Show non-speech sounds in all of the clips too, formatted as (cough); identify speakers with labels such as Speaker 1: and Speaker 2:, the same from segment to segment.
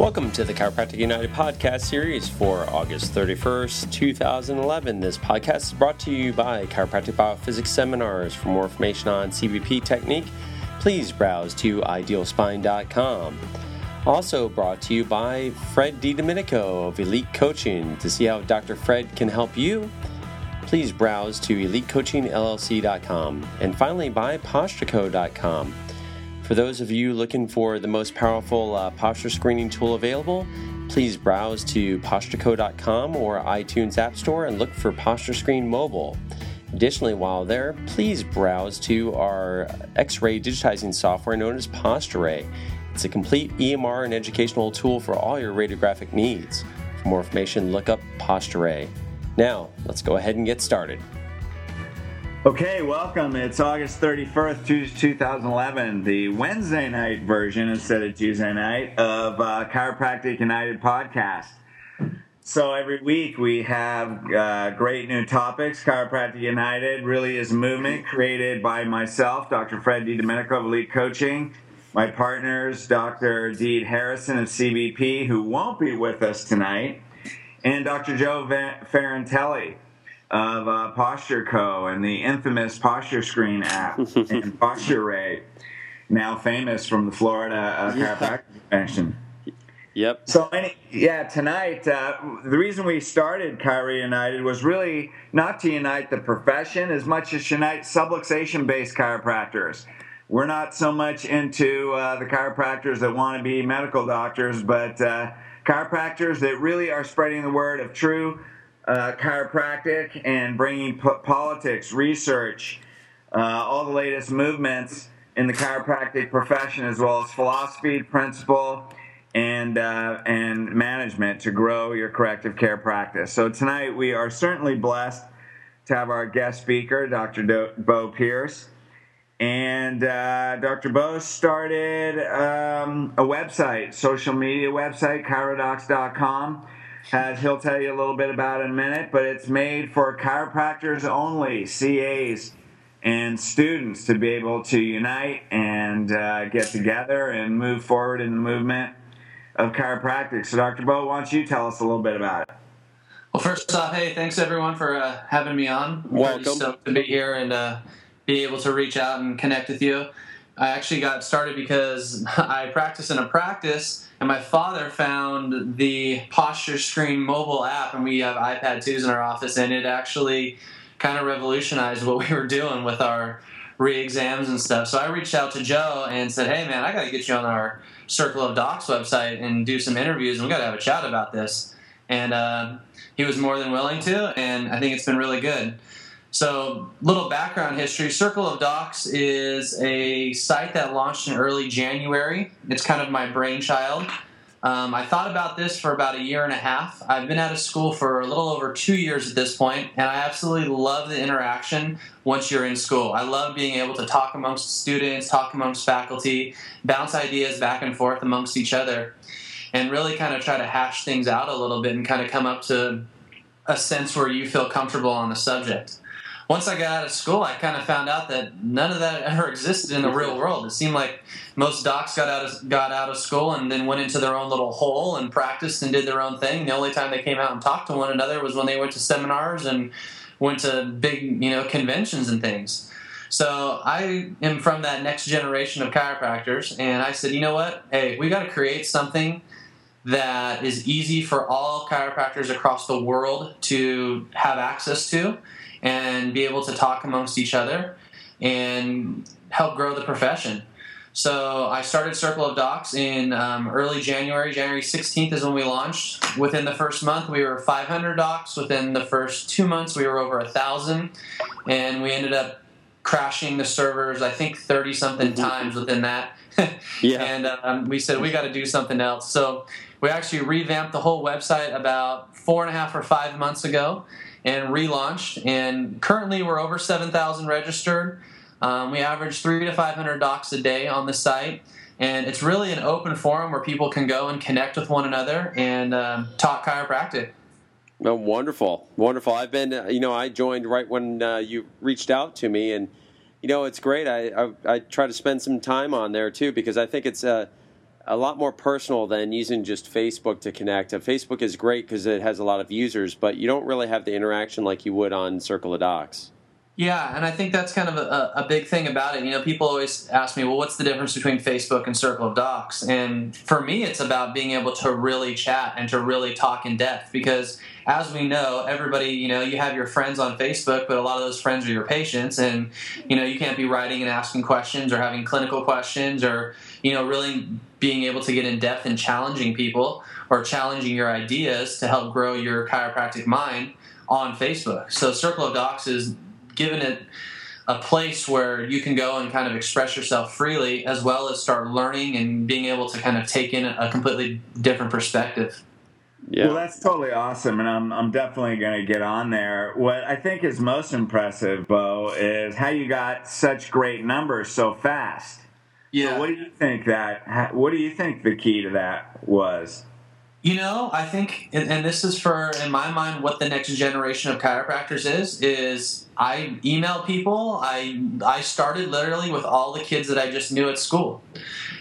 Speaker 1: Welcome to the Chiropractic United podcast series for August 31st, 2011. This podcast is brought to you by Chiropractic Biophysics Seminars. For more information on CBP technique, please browse to idealspine.com. Also brought to you by Fred DiDomenico of Elite Coaching. To see how Dr. Fred can help you, please browse to elitecoachingllc.com. And finally, by postureco.com. For those of you looking for the most powerful uh, posture screening tool available, please browse to postureco.com or iTunes App Store and look for Posture Screen Mobile. Additionally, while there, please browse to our X ray digitizing software known as PostureRay. It's a complete EMR and educational tool for all your radiographic needs. For more information, look up PostureRay. Now, let's go ahead and get started.
Speaker 2: Okay, welcome. It's August 31st, 2011, the Wednesday night version instead of Tuesday night of uh, Chiropractic United podcast. So every week we have uh, great new topics. Chiropractic United really is a movement created by myself, Dr. Fred DiDomenico of Elite Coaching, my partners, Dr. Deed Harrison of CBP, who won't be with us tonight, and Dr. Joe Ferrantelli of uh, Posture Co. and the infamous Posture Screen app (laughs) and PostureRay, now famous from the Florida uh, Chiropractic Convention.
Speaker 1: Yep.
Speaker 2: So, any, yeah, tonight, uh, the reason we started Chiro United was really not to unite the profession as much as unite subluxation based chiropractors. We're not so much into uh, the chiropractors that want to be medical doctors, but uh, chiropractors that really are spreading the word of true uh, chiropractic and bringing politics, research, uh, all the latest movements in the chiropractic profession, as well as philosophy, principle, and uh, and management to grow your corrective care practice. So tonight we are certainly blessed to have our guest speaker, Dr. Do- Beau Pierce. And uh, Dr. Beau started um, a website, social media website, chirodocs.com as he'll tell you a little bit about in a minute, but it's made for chiropractors only, CAs, and students to be able to unite and uh, get together and move forward in the movement of chiropractic. So, Dr. Beau, why don't you tell us a little bit about it?
Speaker 3: Well, first off, hey, thanks everyone for uh, having me on.
Speaker 1: Welcome.
Speaker 3: Really stoked to be here and uh, be able to reach out and connect with you. I actually got started because (laughs) I practice in a practice and my father found the Posture Screen mobile app, and we have iPad 2s in our office, and it actually kind of revolutionized what (laughs) we were doing with our re-exams and stuff. So I reached out to Joe and said, "Hey, man, I got to get you on our Circle of Docs website and do some interviews, and we got to have a chat about this." And uh, he was more than willing to, and I think it's been really good. So, little background history Circle of Docs is a site that launched in early January. It's kind of my brainchild. Um, I thought about this for about a year and a half. I've been out of school for a little over two years at this point, and I absolutely love the interaction once you're in school. I love being able to talk amongst students, talk amongst faculty, bounce ideas back and forth amongst each other, and really kind of try to hash things out a little bit and kind of come up to a sense where you feel comfortable on the subject once I got out of school, I kind of found out that none of that ever existed in the real world. It seemed like most docs got out of got out of school and then went into their own little hole and practiced and did their own thing. The only time they came out and talked to one another was when they went to seminars and went to big you know conventions and things. So I am from that next generation of chiropractors, and I said, you know what? Hey, we got to create something that is easy for all chiropractors across the world to have access to and be able to talk amongst each other and help grow the profession. So I started Circle of Docs in um, early January. January 16th is when we launched. Within the first month, we were 500 docs. Within the first two months, we were over a thousand, and we ended up crashing the servers. I think 30 something times within that. (laughs)
Speaker 1: yeah.
Speaker 3: And um, we said we got to do something else. So we actually revamped the whole website about four and a half or five months ago and relaunched. And currently, we're over 7,000 registered. Um, we average three to 500 docs a day on the site. And it's really an open forum where people can go and connect with one another and um, talk chiropractic.
Speaker 1: Oh, wonderful, wonderful. I've been, uh, you know, I joined right when uh, you reached out to me, and you know, it's great. I, I, I try to spend some time on there too because I think it's a a lot more personal than using just Facebook to connect. Uh, Facebook is great because it has a lot of users, but you don't really have the interaction like you would on Circle of Docs.
Speaker 3: Yeah, and I think that's kind of a, a, big thing about it. You know, people always ask me, well, what's the difference between Facebook and Circle of Docs? And for me, it's about being able to really chat and to really talk in depth because, as we know, everybody, you know, you have your friends on Facebook, but a lot of those friends are your patients. And, you know, you can't be writing and asking questions or having clinical questions or, you know, really being able to get in depth and challenging people or challenging your ideas to help grow your chiropractic mind on Facebook. So Circle of Docs is given it a place where you can go and kind of express yourself freely as well as start learning and being able to kind of take in a completely different perspective.
Speaker 2: Yeah. Well, that's totally awesome, and I'm I'm definitely going to get on there. What I think is most impressive, Beau, is how you got such great numbers so fast. Yeah. So what do you think that? What do you think the key to that was?
Speaker 3: You know, I think, and, this is for, in my mind, what the next generation of chiropractors is, is I email people. I, I started literally with all the kids that I just knew at school.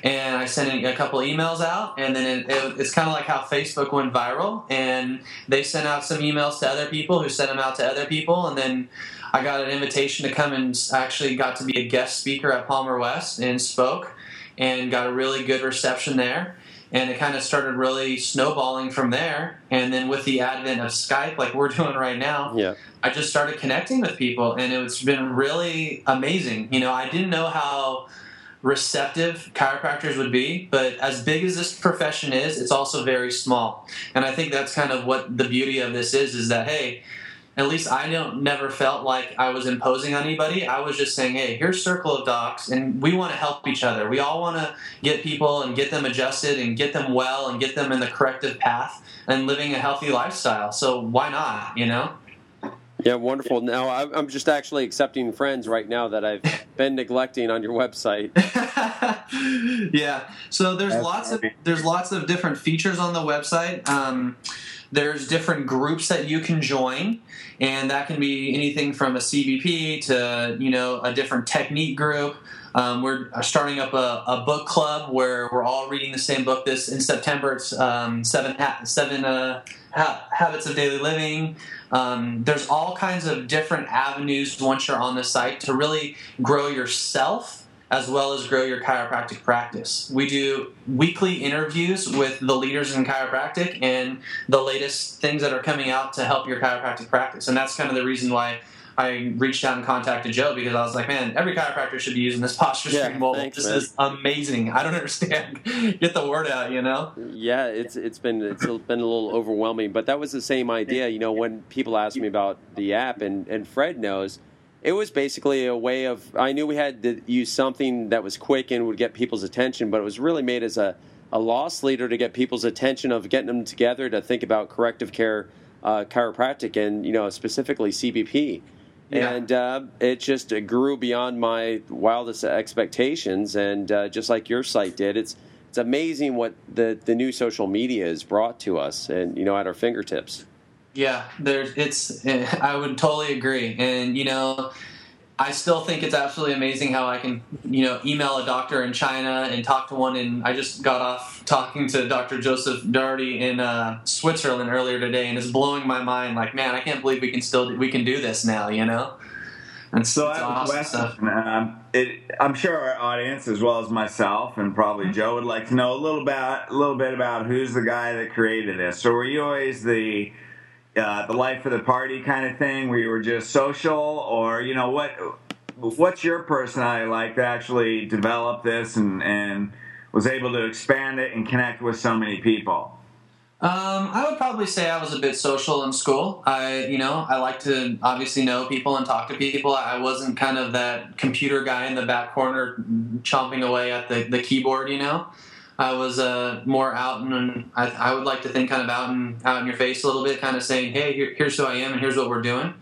Speaker 3: And I sent a couple emails out, and then it, it, it's kind of like how Facebook went viral. And they sent out some emails to other people who sent them out to other people. And then I got an invitation to come and actually got to be a guest speaker at Palmer West and spoke and got a really good reception there and it kind of started really snowballing from there. And then with the advent of Skype, like we're (laughs) doing right now,
Speaker 1: yeah.
Speaker 3: I just started connecting with people, and it's been really amazing. You know, I didn't know how receptive chiropractors would be, but as big as this profession is, it's also very small. And I think that's kind of what the beauty of this is: is that hey, at least I don't never felt like I was imposing on anybody. I was just saying, hey, here's Circle of Docs, and we want to help each other. We all want to get people and get them adjusted and get them well and get them in the corrective path and living a healthy lifestyle. So why not, you know?
Speaker 1: Yeah, wonderful. Now I'm just actually accepting friends right now that I've (laughs) been neglecting on your website. (laughs)
Speaker 3: yeah, so there's That's lots of there's lots of different features on the website. Um, there's different groups that you can join, and that can be anything from a CBP to you know a different technique group. Um, we're starting up a, a, book club where we're all reading the same book. This in September, it's um, seven ha- seven uh, ha- habits of daily living. Um, there's all kinds of different avenues once you're on the site to really grow yourself as well as grow your chiropractic practice. We do weekly interviews with the leaders in chiropractic and the latest things that are coming out to help your chiropractic practice. And that's kind of the reason why I reached out and contacted Joe because I was like, man, every chiropractor should be using this posture yeah, screen mobile. Thanks, this man. is amazing. I don't (laughs) understand. Get the word out, you know?
Speaker 1: Yeah, it's it's been it's been a little overwhelming, but that was the same idea. You know, when people ask me about the app, and and Fred knows it was basically a way of I knew we had to use something that was quick and would get people's attention, but it was really made as a, a loss leader to get people's attention of getting them together to think about corrective care uh, chiropractic and you know specifically CBP. Yeah. And uh, it just grew beyond my wildest expectations, and uh, just like your site did, it's it's amazing what the, the new social media has brought to us, and you know at our fingertips.
Speaker 3: Yeah, there's it's. (laughs) I would totally agree, and you know, I still think it's absolutely amazing how I can, you know, email a doctor in China and talk to one. And I just got off talking to Dr. Joseph Darty in uh, Switzerland earlier today, and it's blowing my mind. Like, man, I can't believe we can still we can do this now. You know.
Speaker 2: And so I have awesome a question. Um, it, I'm sure our audience, as well as myself, and probably mm-hmm. Joe, would like to know a little about a little bit about who's the guy that created this. So, were you always the uh, the life of the party kind of thing, where you were just social, or you know what? What's your personality like to actually develop this and and was able to expand it and connect with so many people?
Speaker 3: Um, I would probably say I was a bit social in school. I, you know, I like to obviously know people and talk to people. I wasn't kind of that computer guy in the back corner chomping away at the, the keyboard, you know. I was uh, more out and I, I, would like to think kind of out and out in your face a little bit, kind of saying, "Hey, here, here's who I am and here's what we're doing."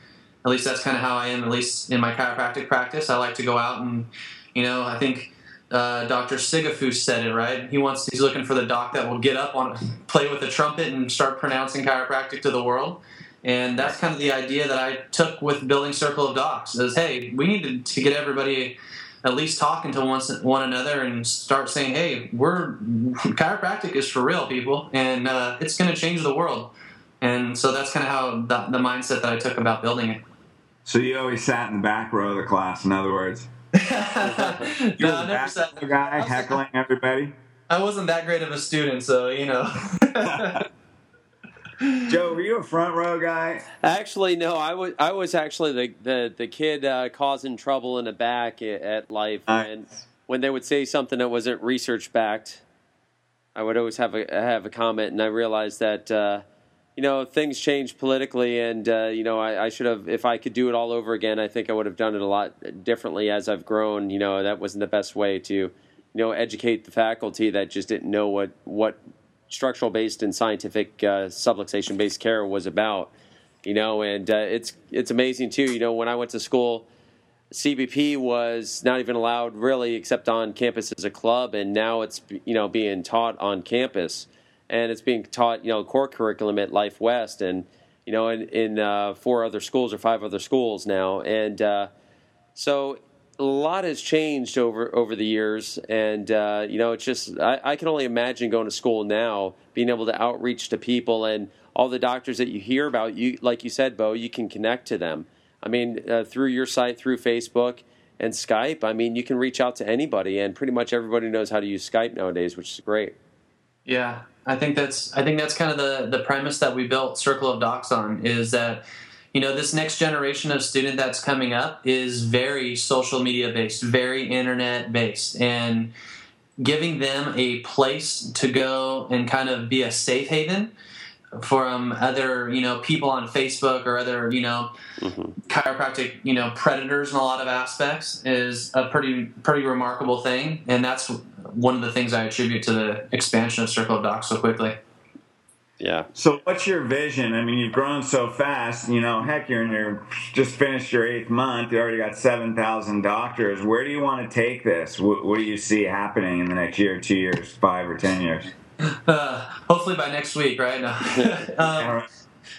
Speaker 3: At least that's kind of how I am. At least in my chiropractic practice, I like to go out and, you know, I think uh, Dr. Sigafoose said it right. He wants he's looking for the doc that will get up on play with the trumpet and start pronouncing chiropractic to the world. And that's kind of the idea that I took with building Circle of Docs. Is hey, we need to, to get everybody at least talking to one, one another and start saying, "Hey, we're chiropractic is for real, people, and uh, it's going to change the world." And so that's kind of how the, the mindset that I took about building it.
Speaker 2: So you always sat in the back row of the class, in other words. (laughs)
Speaker 3: no, I never sat.
Speaker 2: The guy heckling everybody.
Speaker 3: I wasn't that great of a student, so you know. (laughs) (laughs)
Speaker 2: Joe, were you a front row guy?
Speaker 1: Actually, no. I was. I was actually the the, the kid uh, causing trouble in the back at life,
Speaker 2: Nice.
Speaker 1: and when they would say something that wasn't research backed, I would always have a have a comment, and I realized that uh, you know things change politically, and uh, you know I, I should have if I could do it all over again, I think I would have done it a lot differently as I've grown. You know that wasn't the best way to you know educate the faculty that just didn't know what what structural based and scientific uh, subluxation based care was about. You know, and uh, it's it's amazing too. You know, when I went to school. CBP was not even allowed really except on campus as a club, and now it's you know being taught on campus, and it's being taught you know core curriculum at Life West, and you know in, in uh, four other schools or five other schools now, and uh, so a lot has changed over over the years, and uh, you know it's just I, I can only imagine going to school now, being able to outreach to people and all the doctors that you hear about. You like you said, Beau, you can connect to them. I mean, uh, through your site, through Facebook and Skype. I mean, you can reach out to anybody, and pretty much everybody knows how to use Skype nowadays, which is great.
Speaker 3: Yeah, I think that's I think that's kind of the the premise that we built Circle of Docs on is that you know this next generation of student that's coming up is very social media based, very internet based, and giving them a place to go and kind of be a safe haven from other you know people on Facebook or other you know mm-hmm. chiropractic you know predators in a lot of aspects is a pretty pretty remarkable thing, and that's one of the things I attribute to the expansion of Circle of Docs so quickly.
Speaker 1: Yeah.
Speaker 2: So, what's your vision? I mean, you've grown so fast. You know, heck, you're in your just finished your eighth month. You already got seven thousand doctors. Where do you want to take this? What, what do you see happening in the next year, two years, five, or ten years?
Speaker 3: Uh, hopefully by next week, right? No. (laughs) (laughs) Um,
Speaker 2: right.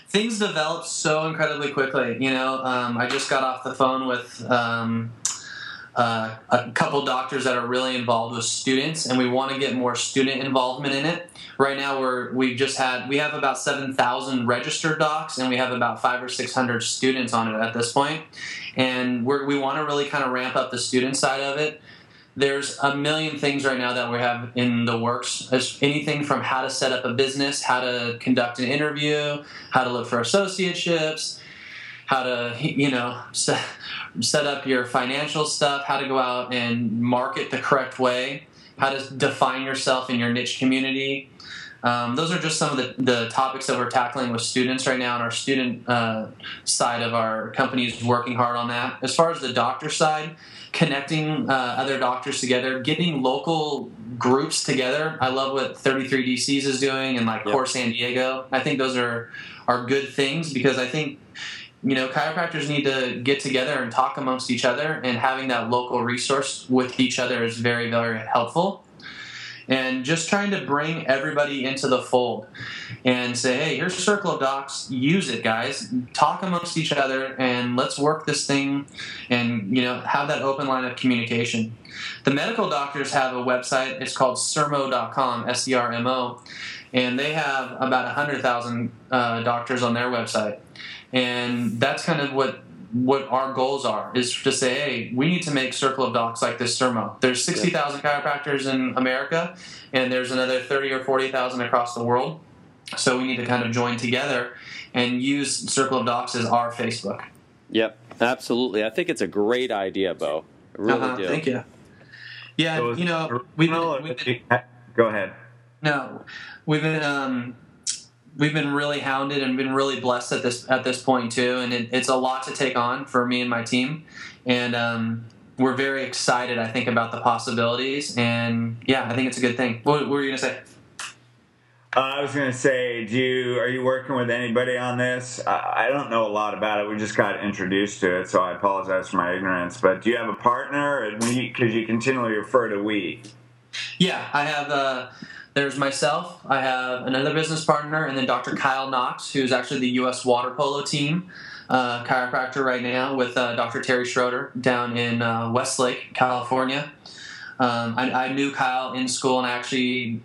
Speaker 3: things develop so incredibly quickly. You know, um, I just got off the phone with um, uh, a couple doctors that are really involved with students, and we want to get more student involvement in it. Right now, we're we've just had we have about seven thousand registered docs, and we have about five or six hundred students on it at this point, and we want to really kind of ramp up the student side of it there's a million things right now that we have in the works. As anything from how to set up a business, how to conduct an interview, how to look for associateships, how to you know set, set up your financial stuff, how to go out and market the correct way, how to define yourself in your niche community. Um, those are just some of the, the topics that we're tackling with students right now, and our student uh, side of our company is working hard on that. As far as the doctor side, connecting uh, other doctors together, getting local groups together. I love what 33DCs is doing, and like
Speaker 1: Yep.
Speaker 3: Core San Diego. I think those are are good things because I think you know chiropractors need to get together and talk amongst each other, and having that local resource with each other is very very helpful and just trying to bring everybody into the fold and say, hey, here's a circle of docs, use it, guys. Talk amongst each other and let's work this thing and you know have that open line of communication. The medical doctors have a website, it's called sermo.com, S E R M O, and they have about 100,000 uh, doctors on their website. And that's kind of what what our goals are is to say, hey, we need to make Circle of Docs like this Sermo. There's 60,000 chiropractors in America, and there's another 30 or 40,000 across the world. So we need to kind of join together and use Circle of Docs as our Facebook.
Speaker 1: Yep. Absolutely. I think it's a great idea, Beau. I really
Speaker 3: Uh-huh,
Speaker 1: do.
Speaker 3: Thank you. Yeah,
Speaker 2: So
Speaker 3: you know, we've been, we've been
Speaker 2: Go ahead.
Speaker 3: No, we've been um, we've been really hounded and been really blessed at this at this point too, and it, it's a lot to take on for me and my team, and um, we're very excited. I think about the possibilities, and yeah, I think it's a good thing. What, what were you gonna say?
Speaker 2: Uh, I was going to say, do you are you working with anybody on this? I, I don't know a lot about it. We just got introduced to it, so I apologize for my ignorance. But do you have a partner? Because you continually refer to we.
Speaker 3: Yeah, I have. Uh, there's myself. I have another business partner, and then Dr. Kyle Knox, who's actually the U.S. water polo team uh, chiropractor right now with uh, Dr. Terry Schroeder down in uh, Westlake, California. Um, I, I, knew Kyle in school and I actually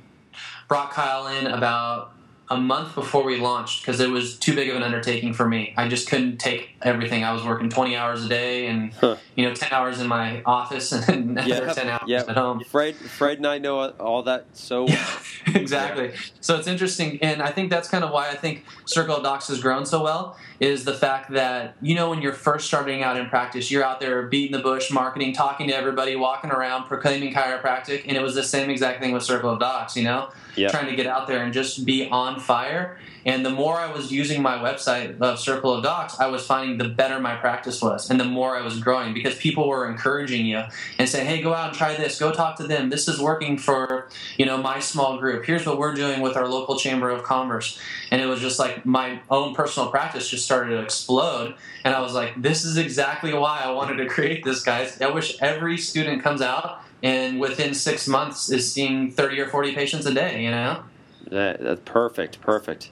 Speaker 3: brought Kyle in about a month before we launched because it was too big of an undertaking for me. I just couldn't take everything. I was working 20 hours a day and huh. you know 10 hours in my office (laughs) and another yep. 10 hours yep. at home.
Speaker 1: Fred, Fred and I know all that so (laughs)
Speaker 3: well. exactly. So it's interesting, and I think that's kind of why I think Circle of Docs has grown so well is the fact that you know when you're first starting out in practice, you're out there beating the bush, marketing, talking to everybody, walking around, proclaiming chiropractic, and it was the same exact thing with Circle of Docs. You know, yep. trying to get out there and just be on fire. And the more I was using my website of Circle of Docs, I was finding the better my practice was, and the more I was growing because people were encouraging you and saying, "Hey, go out and try this. Go talk to them. This is working for you know my small group. Here's what we're doing with our local chamber of commerce." And it was just like my own personal practice just started to explode, and I was like, "This is exactly why I wanted to create this, guys. I wish every student comes out." And within six months, is seeing thirty or forty patients a day. You know,
Speaker 1: that, that's perfect. Perfect.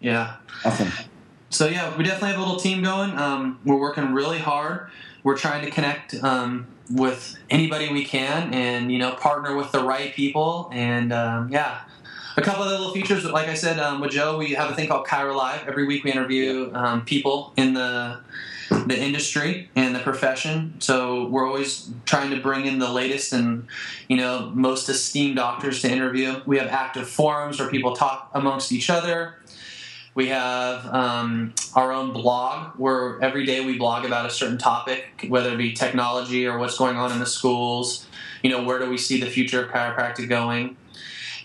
Speaker 3: Yeah.
Speaker 2: Awesome.
Speaker 3: So yeah, we definitely have a little team going. Um, we're working really hard. We're trying to connect um, with anybody we can, and you know, partner with the right people. And um, yeah, a couple of little features. Like I said, um, with Joe, we have a thing called Chiro Live. Every week, we interview um, people in the the industry and the profession. So we're always trying to bring in the latest and you know most esteemed doctors to interview. We have active forums where people talk amongst each other. We have um, our own blog where every day we blog about a certain topic, whether it be technology or what's going on in the schools. You know, where do we see the future of chiropractic going?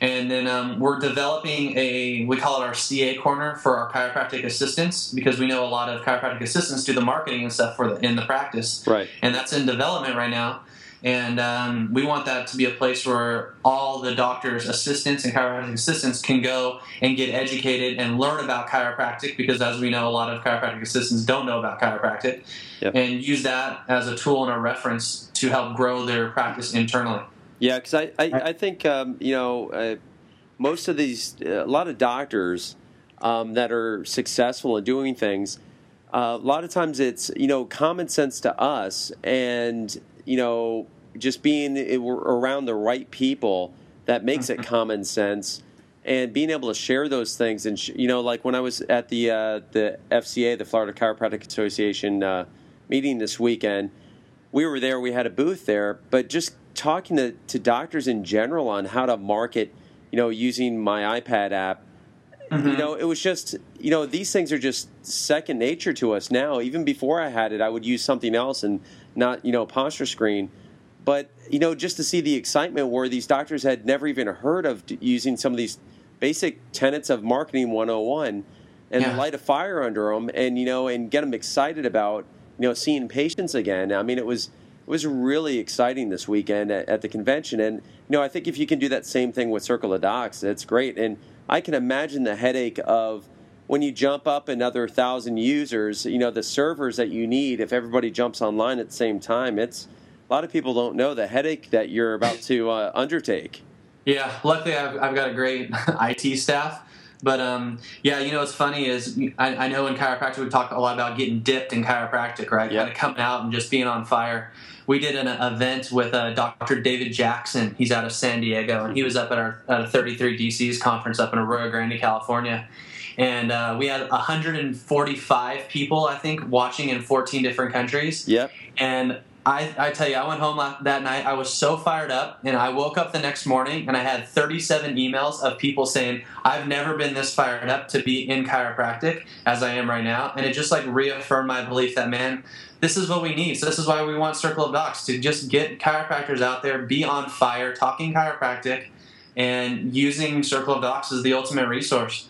Speaker 3: And then um, we're developing a, we call it our CA corner for our chiropractic assistants because we know a lot of chiropractic assistants do the marketing and stuff for the, in the practice.
Speaker 1: Right.
Speaker 3: And that's in development right now and um, we want that to be a place where all the doctors assistants and chiropractic assistants can go and get educated and learn about chiropractic because as we know a lot of chiropractic assistants don't know about chiropractic yep. and use that as a tool and a reference to help grow their practice internally
Speaker 1: yeah because I, I, I, think um, you know uh, most of these a lot of doctors um, that are successful in doing things uh, a lot of times it's you know common sense to us and you know, just being around the right people that makes it mm-hmm. common sense and being able to share those things and you know like when i was at the uh, the fca the florida chiropractic association uh, meeting this weekend we were there we had a booth there but just talking to, to doctors in general on how to market you know using my ipad app mm-hmm. you know it was just you know these things are just second nature to us now even before i had it i would use something else and not you know posture screen. But you know, just to see the excitement where these doctors had never even heard of using some of these basic tenets of marketing 101 and yeah. light a fire under them and you know and get them excited about you know seeing patients again i mean it was was really exciting this weekend at, at, the convention and you know i think if you can do that same thing with circle of docs that's great and i can imagine the headache of when you jump up another thousand users, you know, the servers that you need, if everybody jumps online at the same time, it's a lot of people don't know the headache that you're about to uh, undertake.
Speaker 3: Yeah, luckily I've, I've got a great (laughs) IT staff. But um, yeah, you know what's funny is I, I, know in chiropractic we talk a lot about getting dipped in chiropractic, right? Yeah. Kind of coming out and just being on fire. We did an event with uh, Dr. David Jackson. He's out of San Diego, and he was up at our at a 33 DCs conference up in Arroyo Grande, California and uh, we had 145 people, I think, watching in 14 different countries.
Speaker 1: Yep.
Speaker 3: And I, I tell you, I went home that night. I was so fired up, and I woke up the next morning and I had 37 emails of people saying, "I've never been this fired up to be in chiropractic as I am right now," and it just like reaffirmed my belief that man, this is what we need. So this is why we want Circle of Docs to just get chiropractors out there, be on fire, talking chiropractic, and using Circle of Docs as the ultimate resource.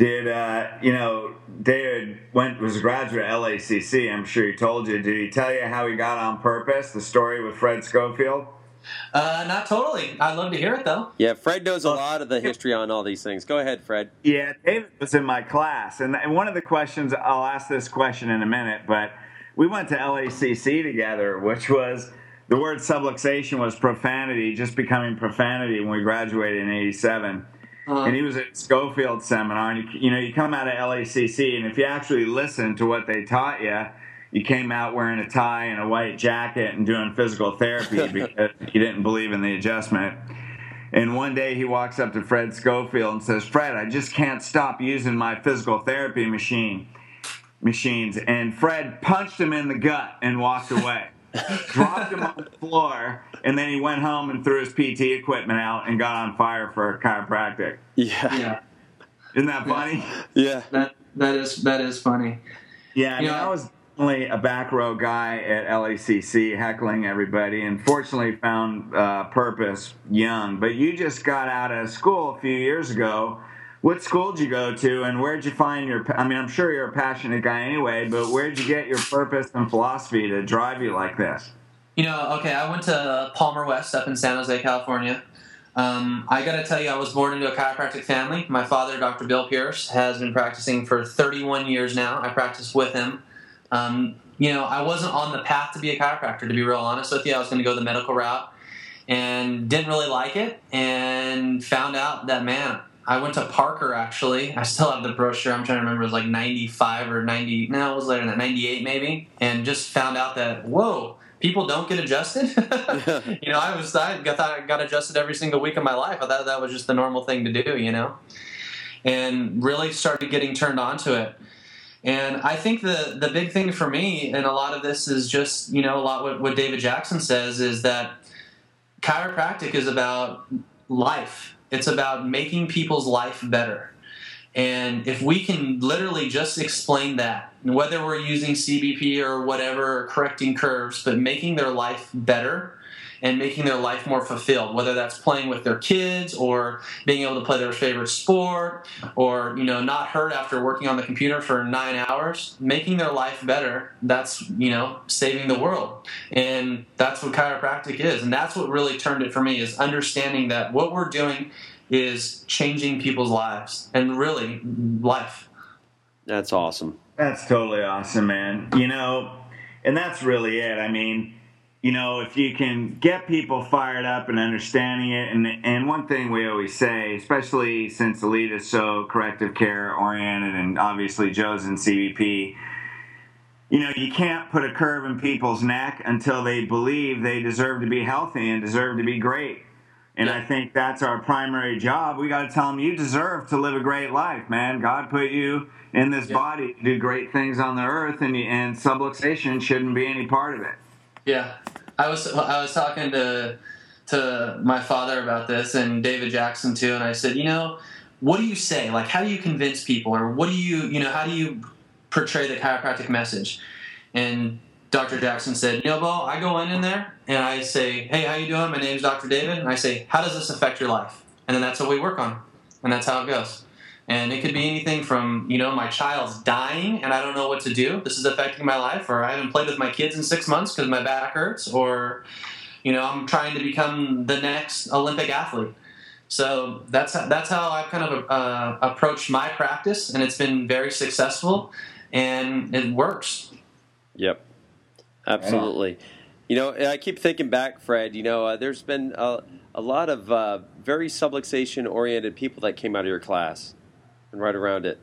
Speaker 2: Did uh, you know David went was a graduate at LACC? I'm sure he told you. Did he tell you how he got on purpose? The story with Fred Schofield.
Speaker 3: Uh, not totally. I'd love to hear it though.
Speaker 1: Yeah, Fred knows a lot of the history on all these things. Go ahead, Fred.
Speaker 2: Yeah, David was in my class, and, and one of the questions I'll ask this question in a minute, but we went to LACC together, which was the word subluxation was profanity, just becoming profanity when we graduated in '87 uh-huh. and he was at Schofield seminar. And you, you know, you come out of LACC, and if you actually listen to what they taught you, you came out wearing a tie and a white jacket and doing physical therapy (laughs) because you didn't believe in the adjustment. And one day he walks up to Fred Schofield and says, "Fred, I just can't stop using my physical therapy machine." Machines and Fred punched him in the gut and walked away. (laughs) dropped him on the floor, and then he went home and threw his PT equipment out and got on fire for chiropractic.
Speaker 1: Yeah.
Speaker 3: Yeah.
Speaker 2: Isn't that funny?
Speaker 1: Yeah.
Speaker 3: That that is that is funny.
Speaker 2: Yeah, I mean, I was only a back row guy at LACC heckling everybody and fortunately found uh, purpose young. But you just got out of school a few years ago what school did you go to and where'd you find your i mean i'm sure you're a passionate guy anyway but where'd you get your purpose and philosophy to drive you like this?
Speaker 3: You know okay i went to palmer west up in san jose california. Um, i got to tell you i was born into a chiropractic family. My father dr bill pierce has been practicing for 31 years now. I practiced with him. Um, you know i wasn't on the path to be a chiropractor to be real honest with you. I was going to go the medical route and didn't really like it and found out that man I went to Parker actually. I still have the brochure. I'm trying to remember. It was like 95 or 90. No, it was later than that. 98 maybe. And just found out that whoa, people don't get adjusted. (laughs) (laughs) you know, I was I got I got adjusted every single week of my life. I thought that was just the normal thing to do. You know, and really started getting turned on to it. And I think the the big thing for me, and a lot of this is just you know a lot what, what David Jackson says is that chiropractic is about life it's about making people's life better. And if we can literally just explain that, whether we're using CBP or whatever, or correcting curves, but making their life better, and making their life more fulfilled whether that's playing with their kids or being able to play their favorite sport or you know not hurt after working on the computer for nine hours. Making their life better that's you know saving the world. And that's what chiropractic is. And that's what really turned it for me is understanding that what we're doing is changing people's lives and really life.
Speaker 1: That's awesome.
Speaker 2: That's totally awesome man. You know and that's really it. I mean you know, if you can get people fired up and understanding it, and and one thing we always say, especially since Elite is so corrective care oriented, and obviously Joe's in CBP, you know, you can't put a curve in people's neck until they believe they deserve to be healthy and deserve to be great. And yeah. I think that's our primary job. We got to tell them you deserve to live a great life, man. God put you in this yeah. body to do great things on the earth, and and subluxation shouldn't be any part of it.
Speaker 3: Yeah, I was I was talking to to my father about this and David Jackson too, and I said, you know, what do you say? Like, how do you convince people, or what do you, you know, how do you portray the chiropractic message? And Dr. Jackson said, you know, Beau, I go in in there and I say, hey, how you doing? My name's Dr. David, and I say, how does this affect your life? And then that's what we work on, and that's how it goes. And it could be anything from, you know, my child's dying and I don't know what to do. This is affecting my life, or I haven't played with my kids in six months because my back hurts, or, you know, I'm trying to become the next Olympic athlete. So that's that's how I've kind of uh, approached my practice, and it's been very successful, and it works.
Speaker 1: Yep, absolutely. You know, I keep thinking back, Fred. You know, uh, there's been a, a lot of uh, very subluxation oriented people that came out of your class and right around it.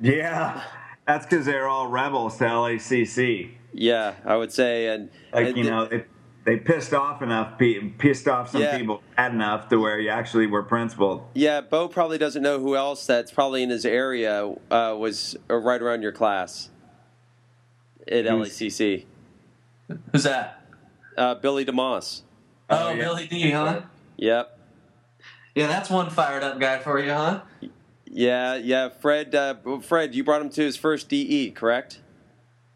Speaker 2: Yeah, that's because they're all rebels to LACC.
Speaker 1: Yeah, I would say, and
Speaker 2: like
Speaker 1: and
Speaker 2: you know, it, they pissed off enough, pissed off some yeah. people bad enough to where you actually were principled.
Speaker 1: Yeah, Beau probably doesn't know who else that's probably in his area uh, was uh, right around your class at Who's, LACC.
Speaker 3: Who's that?
Speaker 1: Uh, Billy DeMoss.
Speaker 3: Oh, oh yeah. Billy D, huh?
Speaker 1: Yep.
Speaker 3: Yeah, that's one fired up guy for you, huh?
Speaker 1: Yeah, yeah. Fred, uh, Fred, you brought him to his first DE, correct?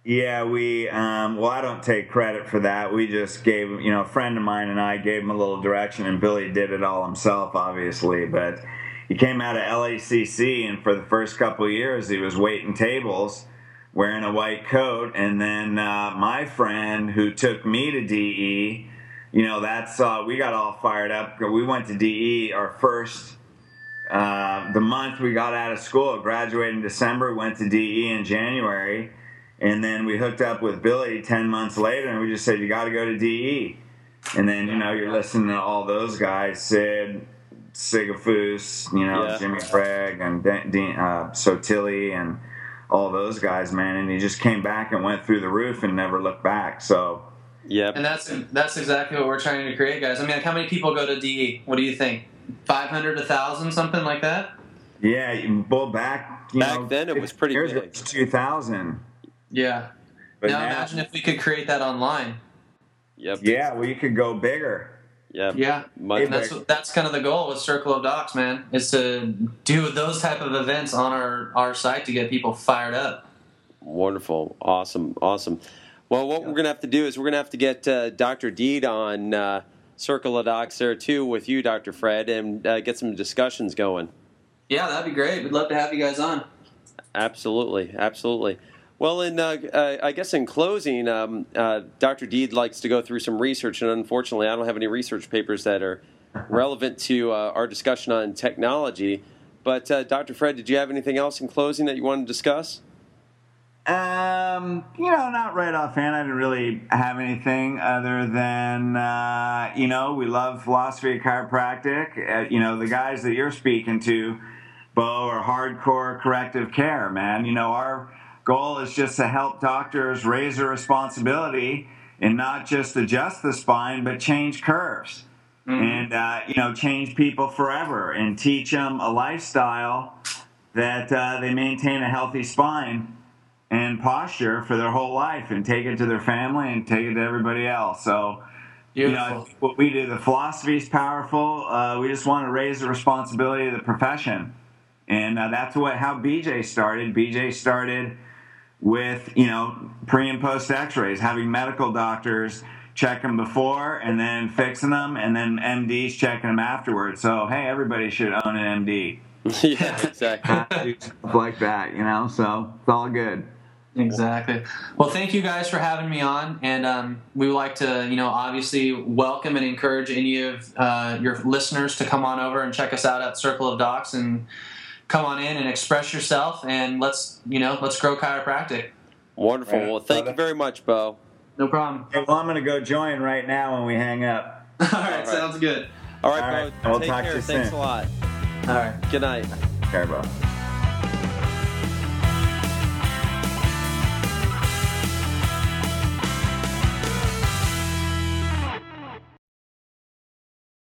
Speaker 2: Yeah, we. Um, well, I don't take credit for that. We just gave, you know, a friend of mine and I gave him a little direction, and Billy did it all himself, obviously. But he came out of LACC, and for the first couple years, he was waiting tables, wearing a white coat. And then uh, my friend who took me to DE, you know, that's uh, we got all fired up. We went to DE our first uh, the month we got out of school, graduated in December, went to DE in January, and then we hooked up with Billy 10 months later, and we just said, You got to go to DE. And then, you know, you're listening to all those guys, Sid, Sigafoose, you know,
Speaker 1: Yeah.
Speaker 2: Jimmy Craig and De- Dean, uh, Sotilli and all those guys, man. And he just came back and went through the roof and never looked back. So
Speaker 1: Yep.
Speaker 3: And that's that's exactly what we're trying to create, guys. I mean, like, how many people go to DE? What do you think? Five hundred, a thousand, something like that?
Speaker 2: yeah, you pull back. You
Speaker 1: Back
Speaker 2: know,
Speaker 1: then it was pretty
Speaker 2: years
Speaker 1: big.
Speaker 2: ago, it was 2000.
Speaker 3: Yeah.
Speaker 2: But
Speaker 3: now,
Speaker 2: now,
Speaker 3: imagine if we could create that online.
Speaker 1: Yep.
Speaker 2: yeah, well, you could go bigger.
Speaker 1: Yep.
Speaker 3: Yeah.
Speaker 1: Much
Speaker 3: And that's that's kind of the goal with Circle of Docs, man, is to do those type of events on our our site to get people fired up.
Speaker 1: Wonderful. Awesome. Awesome. Well, what we're going to have to do is we're going to have to get uh, Dr. Deed on uh, Circle of Docs there too with you, Dr. Fred, and uh, get some discussions going.
Speaker 3: Yeah, that'd be great. We'd love to have you guys on.
Speaker 1: Absolutely. Absolutely. Well, in uh, uh, I guess in closing, um, uh, Dr. Deed likes to go through some research, and unfortunately, I don't have any research papers that are relevant to uh, our discussion on technology. But uh, Dr. Fred, did you have anything else in closing that you want to discuss?
Speaker 2: Um, you know, not right offhand. I didn't really have anything other than uh, you know we love philosophy of chiropractic. Uh, you know, the guys that you're speaking to, Beau, are hardcore corrective care, man. You know, our goal is just to help doctors raise their responsibility and not just adjust the spine, but change curves. And uh, you know, change people forever and teach them a lifestyle that uh, they maintain a healthy spine and posture for their whole life and take it to their family and take it to everybody else. So, you know,
Speaker 3: Beautiful.
Speaker 2: what we do, the philosophy is powerful. Uh, we just want to raise the responsibility of the profession. And uh, that's what how BJ started. BJ started with, you know, pre and post x rays, having medical doctors check them before and then fixing them, and then MDs checking them afterwards. So, hey, everybody should own an MD. (laughs)
Speaker 1: yeah, exactly. (laughs)
Speaker 2: Like that, you know? So, it's all good.
Speaker 3: Exactly. Well, thank you guys for having me on, and um, we would like to, you know, obviously welcome and encourage any of uh, your listeners to come on over and check us out at Circle of Docs and come on in and express yourself, and let's, you know, let's grow chiropractic.
Speaker 1: Wonderful.
Speaker 2: Right.
Speaker 1: Well, thank you very much, Beau.
Speaker 3: No problem.
Speaker 2: Okay, well, I'm going to go join right now when we hang up. (laughs)
Speaker 3: All right,
Speaker 1: right.
Speaker 3: sounds good.
Speaker 1: All right,
Speaker 2: All right.
Speaker 1: Beau.
Speaker 2: We'll
Speaker 1: take
Speaker 2: talk to
Speaker 1: care.
Speaker 2: you
Speaker 1: Thanks
Speaker 2: soon.
Speaker 1: a lot.
Speaker 3: All right.
Speaker 1: Good night.
Speaker 2: Care about.